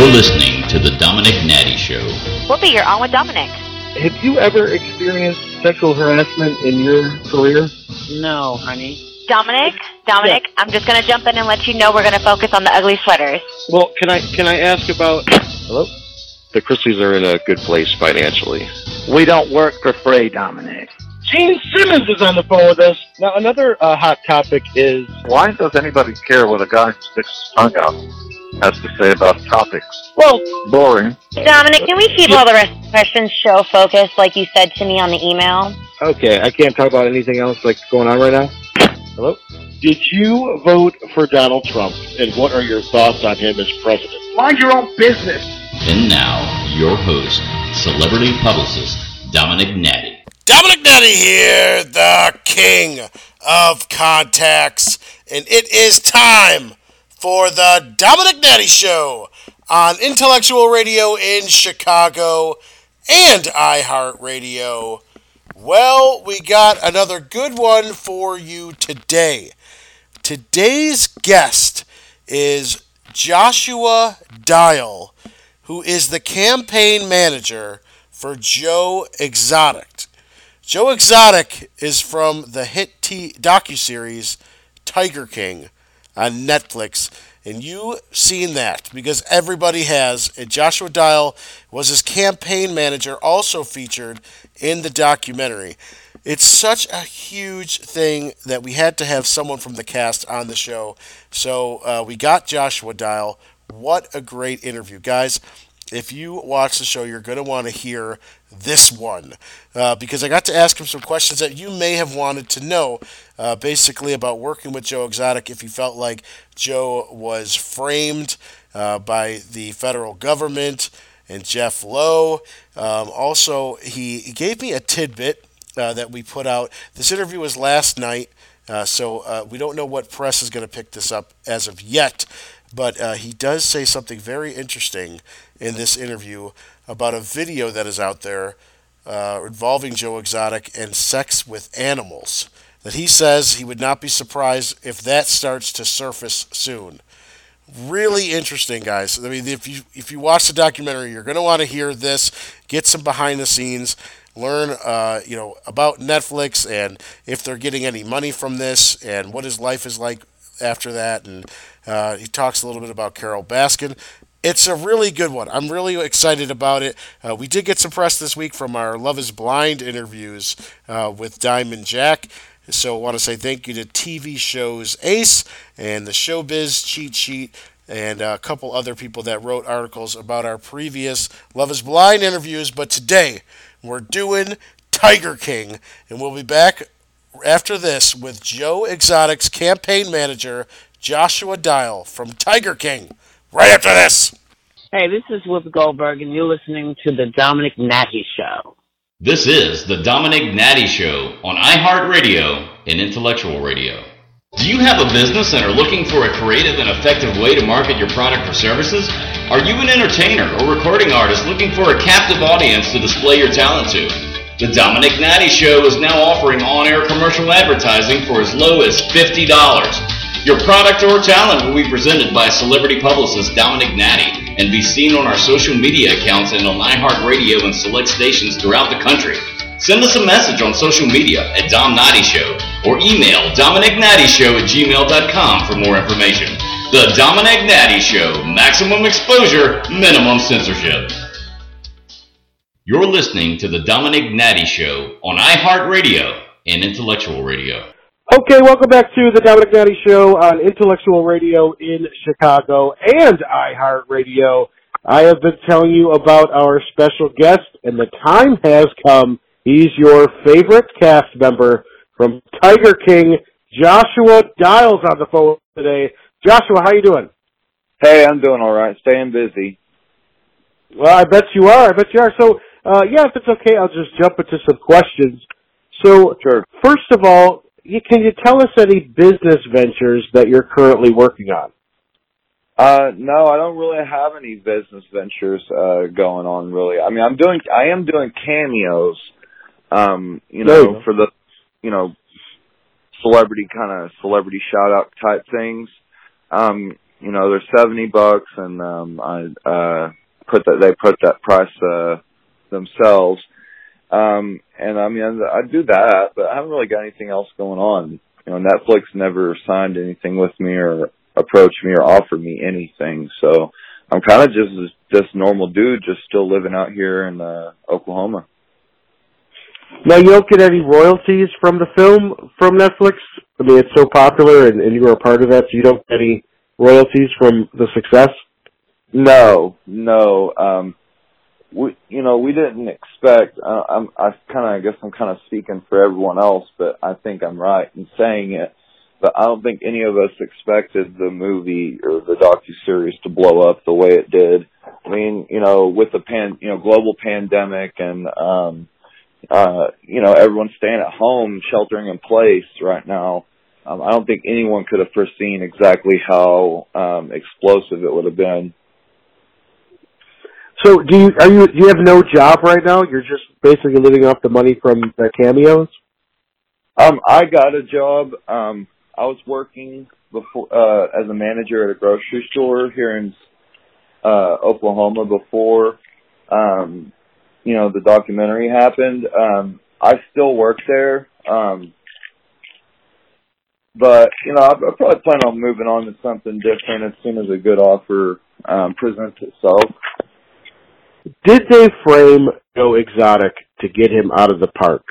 You're listening to The Domenick Nati Show. We'll be your on with Domenick. Have you ever experienced sexual harassment in your career? No, honey. Domenick, Domenick, I'm just going to jump in and let you know we're going to focus on the ugly sweaters. Well, can I can I ask about? Hello. The Christies are in a good place financially. We don't work for free, Domenick. Gene Simmons is on the phone with us. Now, another uh, hot topic is Why does anybody care what a guy sticks his tongue out has to say about topics? well, Boring. Domenick, can we keep all the rest of the questions show focused like you said to me on the email? okay. I can't talk about anything else like going on right now. Hello. Did you vote for Donald Trump, and what are your thoughts on him as president? Mind your own business. And now, your host, celebrity publicist Domenick Nati. Domenick Nati here, the king of contacts, and it is time for the Domenick Nati Show on Intellectual Radio in Chicago and iHeartRadio. Well, we got another good one for you today. Today's guest is Joshua Dial, who is the campaign manager for Joe Exotic. Joe Exotic is from the hit t- docuseries Tiger King on Netflix, and you seen that because everybody has. And Joshua Dial was his campaign manager, also featured in the documentary. It's such a huge thing that we had to have someone from the cast on the show. So uh, we got Joshua Dial. What a great interview, guys! If you watch the show, you're going to want to hear this one uh, because I got to ask him some questions that you may have wanted to know, uh, basically about working with Joe Exotic. If you felt like Joe was framed uh, by the federal government and Jeff Lowe. Um, also, he, he gave me a tidbit uh, that we put out. This interview was last night, uh, so uh, we don't know what press is going to pick this up as of yet. But uh, he does say something very interesting in this interview about a video that is out there uh, involving Joe Exotic and sex with animals. That he says he would not be surprised if that starts to surface soon really interesting, guys. I mean, if you if you watch the documentary, you're going to want to hear this, get some behind the scenes, learn, uh, you know, about Netflix and if they're getting any money from this, and what his life is like after that. And uh, he talks a little bit about Carole Baskin. It's a really good one. I'm really excited about it. Uh, we did get some press this week from our Love is Blind interviews uh, with Diamond Jack. So I want to say thank you to TV shows Ace and the Showbiz Cheat Sheet and a couple other people that wrote articles about our previous Love is Blind interviews. But today we're doing Tiger King, and we'll be back after this with Joe Exotic's campaign manager, Joshua Dial from Tiger King. Right after this. Hey, this is Whoopi Goldberg, and you're listening to the Domenick Nati Show. This is The Domenick Nati Show on iHeartRadio and Intellectual Radio. Do you have a business and are looking for a creative and effective way to market your product or services? Are you an entertainer or recording artist looking for a captive audience to display your talent to? The Domenick Nati Show is now offering on-air commercial advertising for as low as $50. Your product or talent will be presented by celebrity publicist Domenick Nati and be seen on our social media accounts and on iHeartRadio and select stations throughout the country. Send us a message on social media at Dom Nati Show or email dominicnattyshow at gmail.com for more information. The Domenick Nati Show. Maximum exposure, minimum censorship. You're listening to The Domenick Nati Show on iHeartRadio and Intellectual Radio. Okay, welcome back to the Domenick Nati Show on Intellectual Radio in Chicago and iHeartRadio. I have been telling you about our special guest, and the time has come. He's your favorite cast member from Tiger King, Joshua Dials on the phone today. Joshua, how you doing? Hey, I'm doing all right. Staying busy. Well, I bet you are. I bet you are. So, uh, yeah, if it's okay, I'll just jump into some questions. So, Sure. first of all, you, can you tell us any business ventures that you're currently working on? Uh, no, I don't really have any business ventures uh going on really. I mean, I'm doing I am doing cameos um, you know, go. for the you know, celebrity kind of celebrity shout out type things. Um, you know they're seventy bucks, and um, I uh, put that they put that price uh, themselves. Um, and I mean, I, I do that, but I haven't really got anything else going on. You know, Netflix never signed anything with me or approached me or offered me anything. So I'm kind of just this normal dude, just still living out here in uh, Oklahoma. Now you don't get any royalties from the film from Netflix. I mean, it's so popular, and, and you were a part of that, so you don't get any royalties from the success. No, no. Um, we, you know, we didn't expect. Uh, I'm, I kind of, I guess, I'm kind of speaking for everyone else, but I think I'm right in saying it. But I don't think any of us expected the movie or the docu series to blow up the way it did. I mean, you know, with the pan, you know, global pandemic and um uh, you know, everyone staying at home, sheltering in place right now. Um, I don't think anyone could have foreseen exactly how um, explosive it would have been. So, do you are you do you have no job right now? You're just basically living off the money from the cameos. Um, I got a job. Um, I was working before uh, as a manager at a grocery store here in uh, Oklahoma before um, you know, the documentary happened. Um, I still work there. Um, but, you know, I, I probably plan on moving on to something different as soon as a good offer, um, presents itself. Did they frame Joe Exotic to get him out of the park?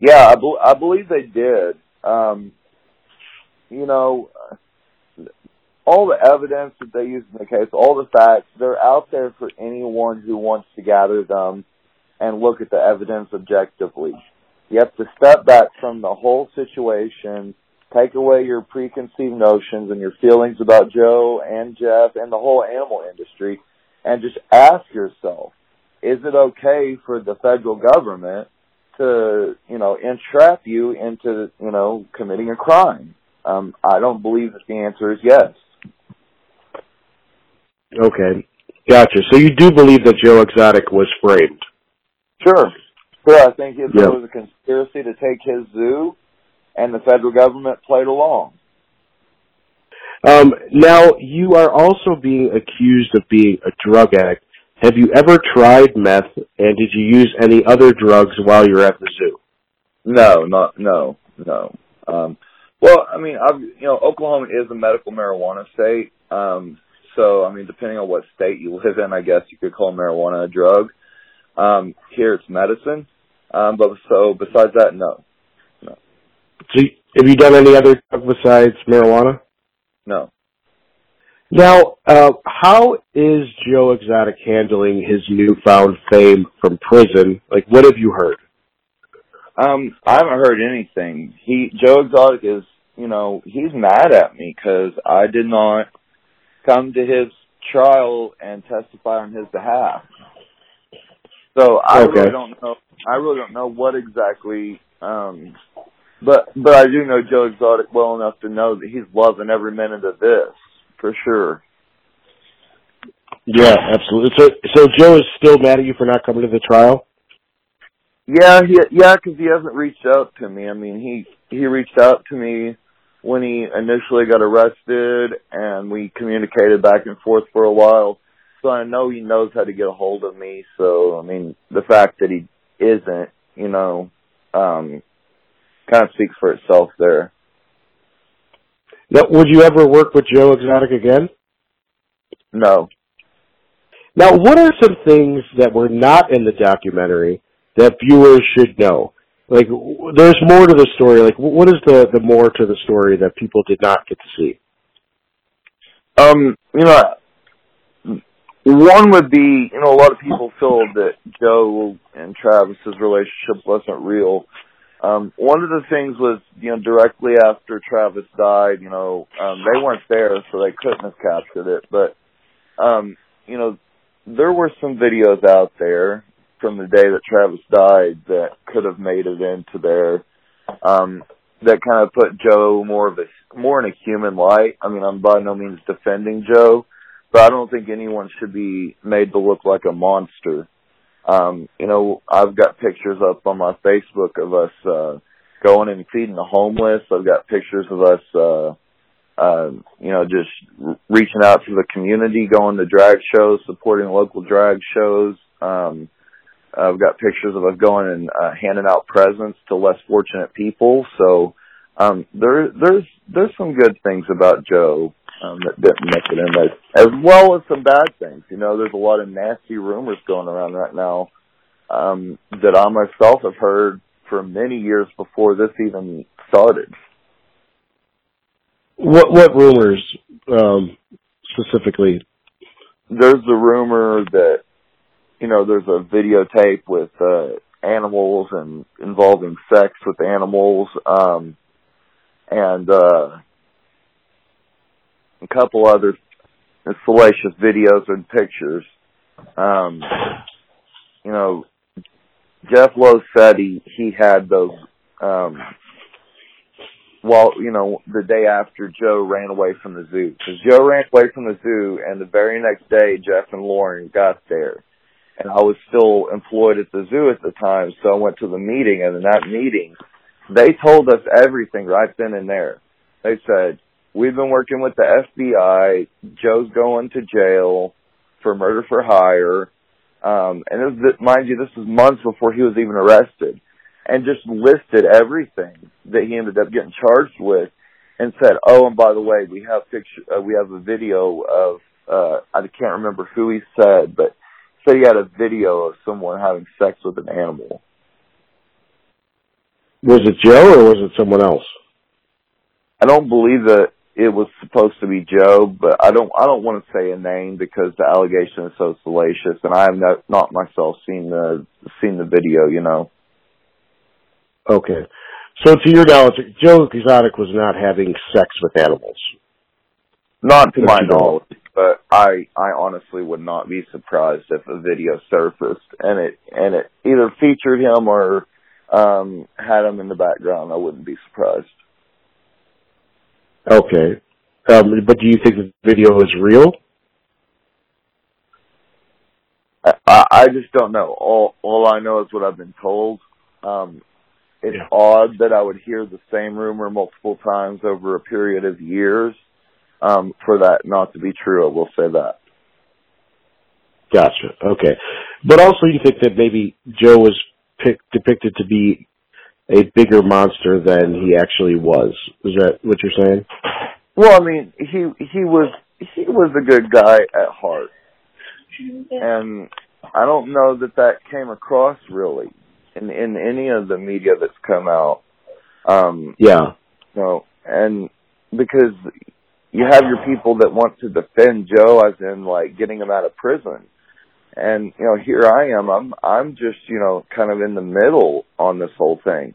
Yeah, I, be- I believe they did. Um, you know, all the evidence that they used in the case, all the facts, they're out there for anyone who wants to gather them and look at the evidence objectively. You have to step back from the whole situation, take away your preconceived notions and your feelings about Joe and Jeff and the whole animal industry and just ask yourself, is it okay for the federal government to, you know, entrap you into, you know, committing a crime? Um, I don't believe that the answer is yes. Okay, gotcha. So you do believe that Joe Exotic was framed? Sure. Sure, I think it Yeah. was a conspiracy to take his zoo, and the federal government played along. Um, now you are also being accused of being a drug addict. Have you ever tried meth, and did you use any other drugs while you were at the zoo? No, not no, no. Um, well, I mean, I've, you know, Oklahoma is a medical marijuana state. Um, so, I mean, depending on what state you live in, I guess you could call marijuana a drug. Um, here it's medicine. Um, but so besides that, no, no. So you- have you done any other drug besides marijuana? No. Now, uh, how is Joe Exotic handling his newfound fame from prison? Like, what have you heard? Um, I haven't heard anything. He, Joe Exotic is, you know, he's mad at me because I did not come to his trial and testify on his behalf. So I Okay. really don't know. I really don't know what exactly. Um, but but I do know Joe Exotic well enough to know that he's loving every minute of this for sure. Yeah, absolutely. So, so Joe is still mad at you for not coming to the trial? Yeah, he, yeah, because he hasn't reached out to me. I mean, he he reached out to me when he initially got arrested, and we communicated back and forth for a while. So I know he knows how to get a hold of me. So I mean, the fact that he isn't, you know, um, kind of speaks for itself there. Now, would you ever work with Joe Exotic again? No. Now, what are some things that were not in the documentary that viewers should know? Like, there's more to the story. Like, what is the the more to the story that people did not get to see? Um, you know, one would be, you know, a lot of people feel that Joe and Travis's relationship wasn't real. Um, one of the things was, you know, directly after Travis died, you know, um, they weren't there, so they couldn't have captured it. But, um, you know, there were some videos out there from the day that Travis died that could have made it into there. Um, that kind of put Joe more of a more in a human light. I mean, I'm by no means defending Joe, but I don't think anyone should be made to look like a monster. Um, you know, I've got pictures up on my Facebook of us uh going and feeding the homeless. I've got pictures of us uh um, you know, just reaching out to the community, going to drag shows, supporting local drag shows. Um, I've got pictures of us going and uh, handing out presents to less fortunate people. So um, there, there's there's some good things about Joe um, that didn't make it in there, as well as some bad things. You know, there's a lot of nasty rumors going around right now um, that I myself have heard for many years before this even started. What what rumors um, specifically? There's the rumor that you know there's a videotape with uh, animals and involving sex with animals, um, and uh, a couple other salacious videos and pictures. Um, you know, Jeff Lowe said he he had those um well, you know, the day after Joe ran away from the zoo. Because Joe ran away from the zoo, and the very next day, Jeff and Lauren got there. And I was still employed at the zoo at the time, so I went to the meeting, and in that meeting, they told us everything right then and there. They said, we've been working with the FBI, Joe's going to jail for murder for hire, um, and this, mind you, this was months before he was even arrested and just listed everything that he ended up getting charged with and said, "Oh, and by the way, we have picture, uh, we have a video of uh I can't remember who he said, but said he had a video of someone having sex with an animal." Was it Joe or was it someone else? I don't believe that it was supposed to be Joe, but I don't I don't want to say a name because the allegation is so salacious, and I have not, not myself seen the seen the video. You know. Okay. So to your knowledge, Joe Exotic was not having sex with animals. Not to my knowledge, but I I honestly would not be surprised if a video surfaced and it and it either featured him or um had him in the background. I wouldn't be surprised. Okay. Um, but do you think the video is real? I, I just don't know. All all I know is what I've been told. Um it's Yeah. odd that I would hear the same rumor multiple times over a period of years. Um, for that not to be true, I will say that. Gotcha. Okay. But also you think that maybe Joe was pic- depicted to be a bigger monster than he actually was. Is that what you're saying? Well, I mean, he he was he was a good guy at heart, and I don't know that that came across really in in any of the media that's come out. Um, Yeah. you know, and because you have your people that want to defend Joe, as in like getting him out of prison, and you know, here I am. I'm I'm just you know kind of in the middle on this whole thing.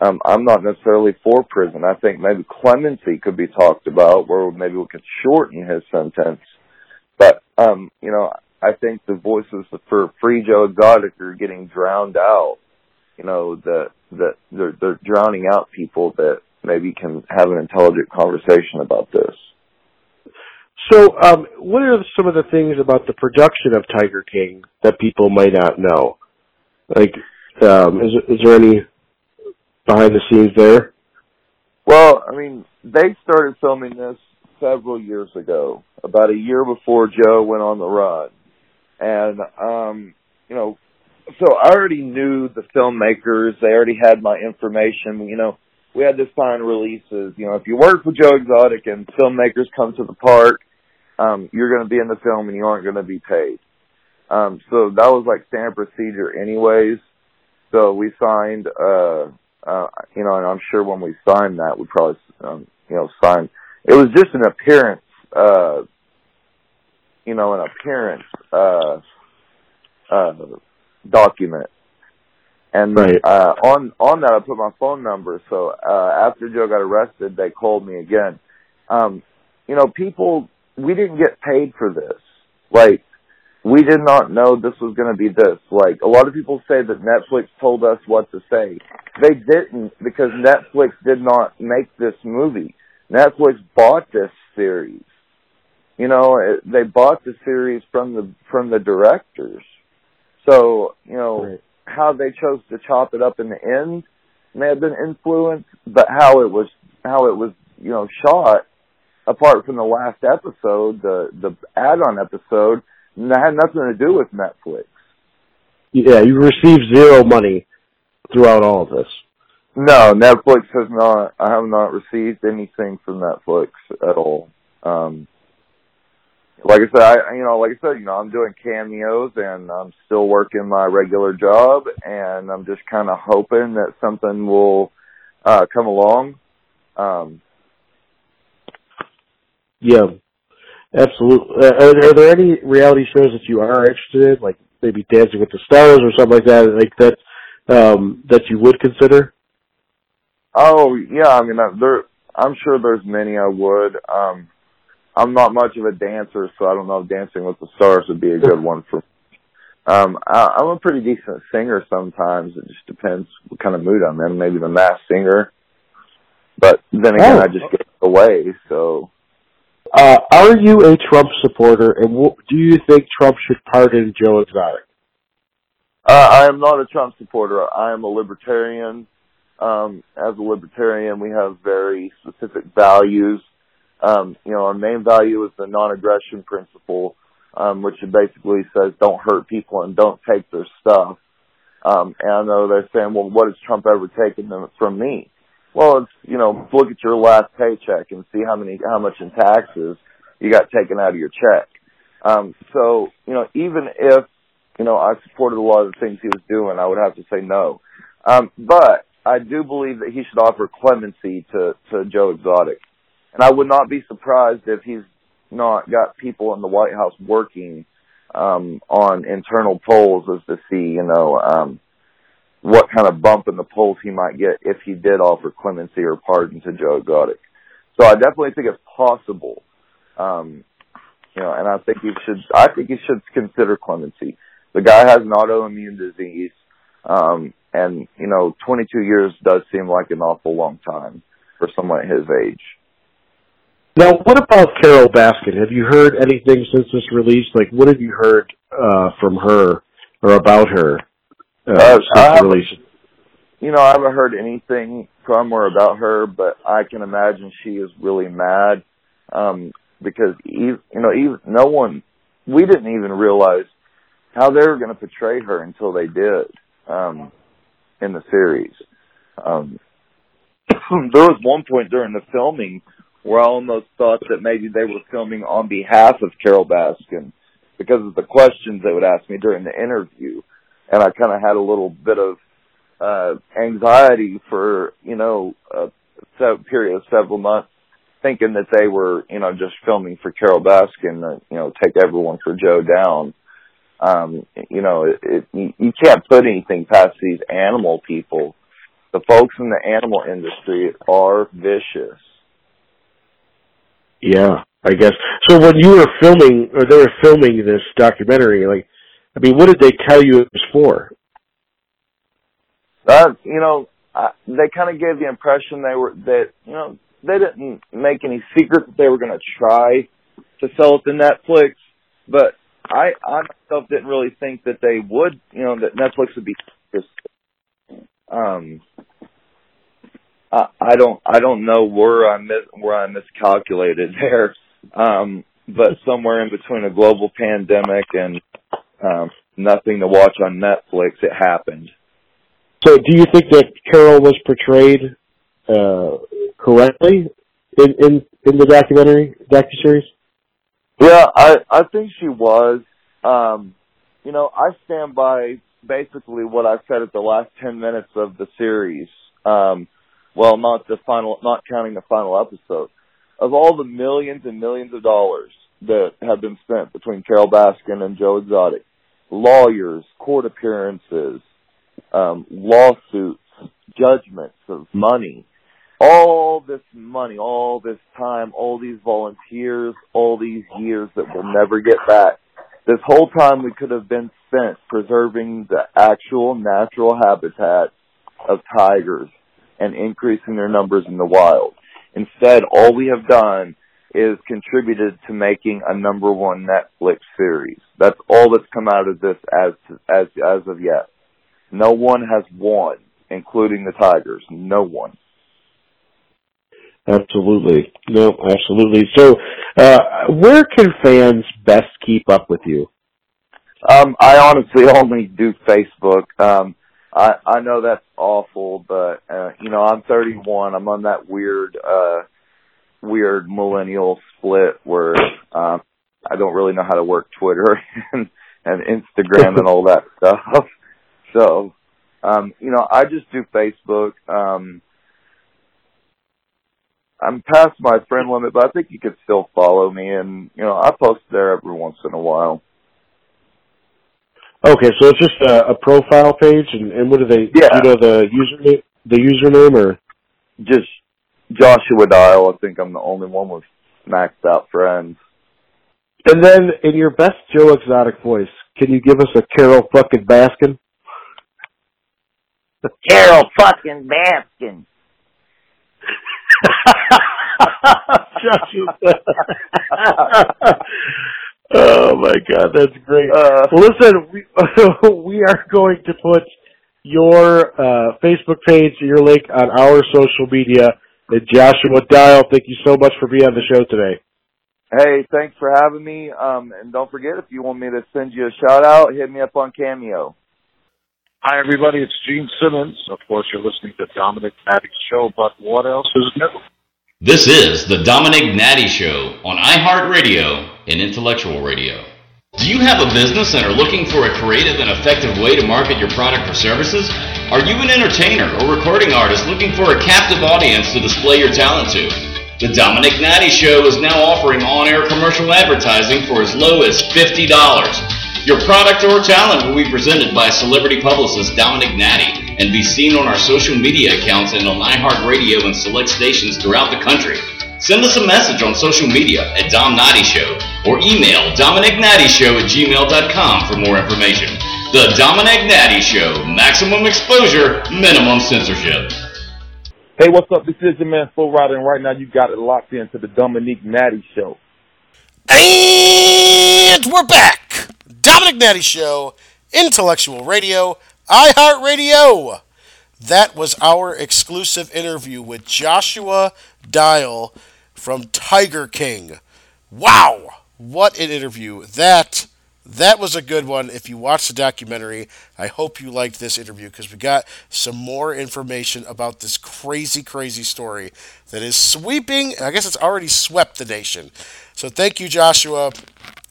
Um, I'm not necessarily for prison. I think maybe clemency could be talked about, where maybe we could shorten his sentence. But um, you know, I think the voices for Free Joe Exotic are getting drowned out. You know, the the they're, they're drowning out people that maybe can have an intelligent conversation about this. So, um, what are some of the things about the production of Tiger King that people might not know? Like, um, is, is there any behind the scenes there? Well, I mean, they started filming this several years ago, about a year before Joe went on the run. And, um, you know, so I already knew the filmmakers. They already had my information. You know, we had to sign releases. You know, if you work for Joe Exotic and filmmakers come to the park, um, you're going to be in the film and you aren't going to be paid. Um, so that was like standard procedure anyways. So we signed, uh, uh, you know, and I'm sure when we signed that, we probably, um, you know, signed. It was just an appearance, uh, you know, an appearance, uh, uh, document. And Right. uh, on on that, I put my phone number. So uh, after Joe got arrested, they called me again. Um, you know, people, we didn't get paid for this. Like, we did not know this was going to be this. Like, a lot of people say that Netflix told us what to say. They didn't because Netflix did not make this movie. Netflix bought this series. You know, it, they bought the series from the from the directors. So, you know, Right. How they chose to chop it up in the end may have been influenced, but how it was how it was, you know, shot apart from the last episode, the the add-on episode, that had nothing to do with Netflix. Yeah, you received zero money throughout all of this. No, Netflix has not. I have not received anything from Netflix at all. Um, like I said, I you know, like I said, you know, I'm doing cameos and I'm still working my regular job, and I'm just kind of hoping that something will uh, come along. Um, Yeah, absolutely. Uh, are, are there any reality shows that you are interested in, like maybe Dancing with the Stars or something like that, like that um, that you would consider? Oh yeah, I mean, I- there. I'm sure there's many I would. Um, I'm not much of a dancer, so I don't know if Dancing with the Stars would be a good one for. Um, I, I'm a pretty decent singer sometimes. It just depends what kind of mood I'm in. Maybe the Masked Singer, but then again, Oh. I just get away. So Uh, are you a Trump supporter, and w- do you think Trump should pardon Joe Exotic? Uh, I am not a Trump supporter. I am a libertarian. Um, as a libertarian, we have very specific values. Um, you know, our main value is the non-aggression principle, um, which basically says don't hurt people and don't take their stuff. Um, and I know they're saying, well, what has Trump ever taken them from me? Well, it's, you know, look at your last paycheck and see how many, how much in taxes you got taken out of your check. Um, so, you know, even if you know, I supported a lot of the things he was doing, I would have to say no. Um, but I do believe that he should offer clemency to, to Joe Exotic. And I would not be surprised if he's not got people in the White House working, um, on internal polls as to see, you know, um, what kind of bump in the polls he might get if he did offer clemency or pardon to Joe Exotic. So I definitely think it's possible. Um, you know, and I think he should, I think he should consider clemency. The guy has an autoimmune disease, um, and you know, 22 years does seem like an awful long time for someone his age. Now, what about Carole Baskin? Have you heard anything since this release? Like, what have you heard uh, from her or about her uh, Uh, since the release? You know, I haven't heard anything from or about her, but I can imagine she is really mad um, because ev you know, even no one, we didn't even realize how they were going to portray her until they did um, in the series. Um, there was one point during the filming where I almost thought that maybe they were filming on behalf of Carole Baskin because of the questions they would ask me during the interview, and I kind of had a little bit of uh anxiety for you know a period of several months, thinking that they were you know just filming for Carole Baskin, uh, you know, take everyone for Joe down. Um, you know, it, it, you can't put anything past these animal people. The folks in the animal industry are vicious. Yeah, I guess. So when you were filming, or they were filming this documentary, like, I mean, what did they tell you it was for? Uh, you know, I, they kind of gave the impression they were that you know they didn't make any secret that they were going to try to sell it to Netflix, but I I myself didn't really think that they would, you know, that Netflix would be just um I I don't I don't know where I mis where I miscalculated there. Um but somewhere in between a global pandemic and um nothing to watch on Netflix it happened. So, do you think that Carole was portrayed uh, correctly in in in the documentary docuseries? Yeah, I I think she was. Um, you know, I stand by basically what I said at the last ten minutes of the series. Um, well, not the final, not counting the final episode. Of all the millions and millions of dollars that have been spent between Carole Baskin and Joe Exotic, lawyers, court appearances, um, lawsuits, judgments of money, all this money, all this time, all these volunteers, all these years that we'll never get back. This whole time we could have been spent preserving the actual natural habitat of tigers and increasing their numbers in the wild. Instead, all we have done is contributed to making a number one Netflix series. That's all that's come out of this as as as of yet. No one has won, including the Tigers. No one. Absolutely. No, absolutely. So, uh, where can fans best keep up with you? Um, I honestly only do Facebook. Um, I I know that's awful, but uh, you know I'm 31. I'm on that weird uh weird millennial split where um I don't really know how to work Twitter and and Instagram and all that stuff. So, um, you know, I just do Facebook. Um, I'm past my friend limit, but I think you could still follow me, and you know, I post there every once in a while. Okay, so it's just a, a profile page, and, and what do they? Yeah. You know the username, the username, or Just Joshua Dial. I think I'm the only one with maxed out friends. and then in your best Joe Exotic voice, can you give us a Carole fucking Baskin? Carole fucking Baskin. oh my god, that's great. Uh, Well, listen, we we are going to put your uh, Facebook page, your link on our social media. And Joshua Dial, thank you so much for being on the show today. hey, thanks for having me. Um, and don't forget if you want me to send you a shout out, hit me up on Cameo. Hi, everybody. It's Gene Simmons. Of course, you're listening to Domenick Nati's show, but what else is new? This is the Domenick Nati Show on iHeartRadio and Intellectual Radio. Do you have a business and are looking for a creative and effective way to market your product or services? Are you an entertainer or recording artist looking for a captive audience to display your talent to? The Domenick Nati Show is now offering on-air commercial advertising for as low as $50. Your product or talent will be presented by celebrity publicist Domenick Nati and be seen on our social media accounts and on iHeartRadio and select stations throughout the country. Send us a message on social media at Dom Nati Show or email dominicnattyshow at gmail.com for more information. The Domenick Nati Show. Maximum exposure, minimum censorship. Hey, what's up? This is your man Full Rider, and right now you got it locked into the Domenick Nati Show. And we're back. Domenick Nati Show, Intellectual Radio, iHeartRadio. That was our exclusive interview with Joshua Dial from Tiger King. Wow, what an interview. That that was a good one. If you watched the documentary, I hope you liked this interview because we got some more information about this crazy, crazy story that is sweeping. I guess it's already swept the nation. So thank you, Joshua,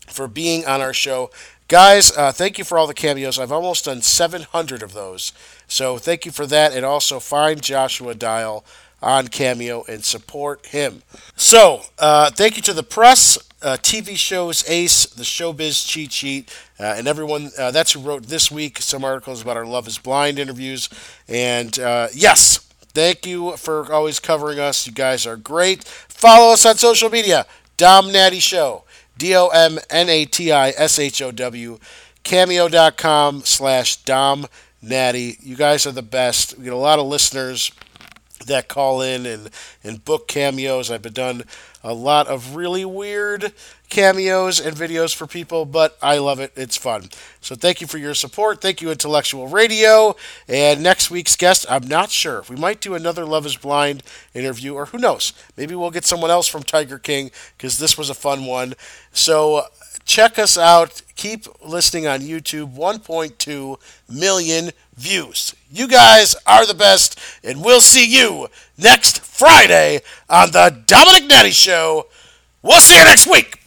for being on our show. Guys, uh, thank you for all the cameos. I've almost done 700 of those. So thank you for that. And also find Joshua Dial on Cameo and support him. So, uh, thank you to the press, uh, TV shows Ace, the Showbiz Cheat Sheet, uh, and everyone. Uh, that's who wrote this week some articles about our Love is Blind interviews. And uh, yes, thank you for always covering us. You guys are great. Follow us on social media Dom Nati Show, D O M N A T I S H O W, cameo.com slash Dom Nati. You guys are the best. We get a lot of listeners that call in and, and book cameos. I've done a lot of really weird cameos and videos for people, but I love it. It's fun. So thank you for your support. Thank you, Intellectual Radio. And next week's guest, I'm not sure. We might do another Love is Blind interview, or who knows? Maybe we'll get someone else from Tiger King because this was a fun one. So check us out. Keep listening on YouTube. 1.2 million views. You guys are the best, and we'll see you next Friday on the Domenick Nati Show. We'll see you next week.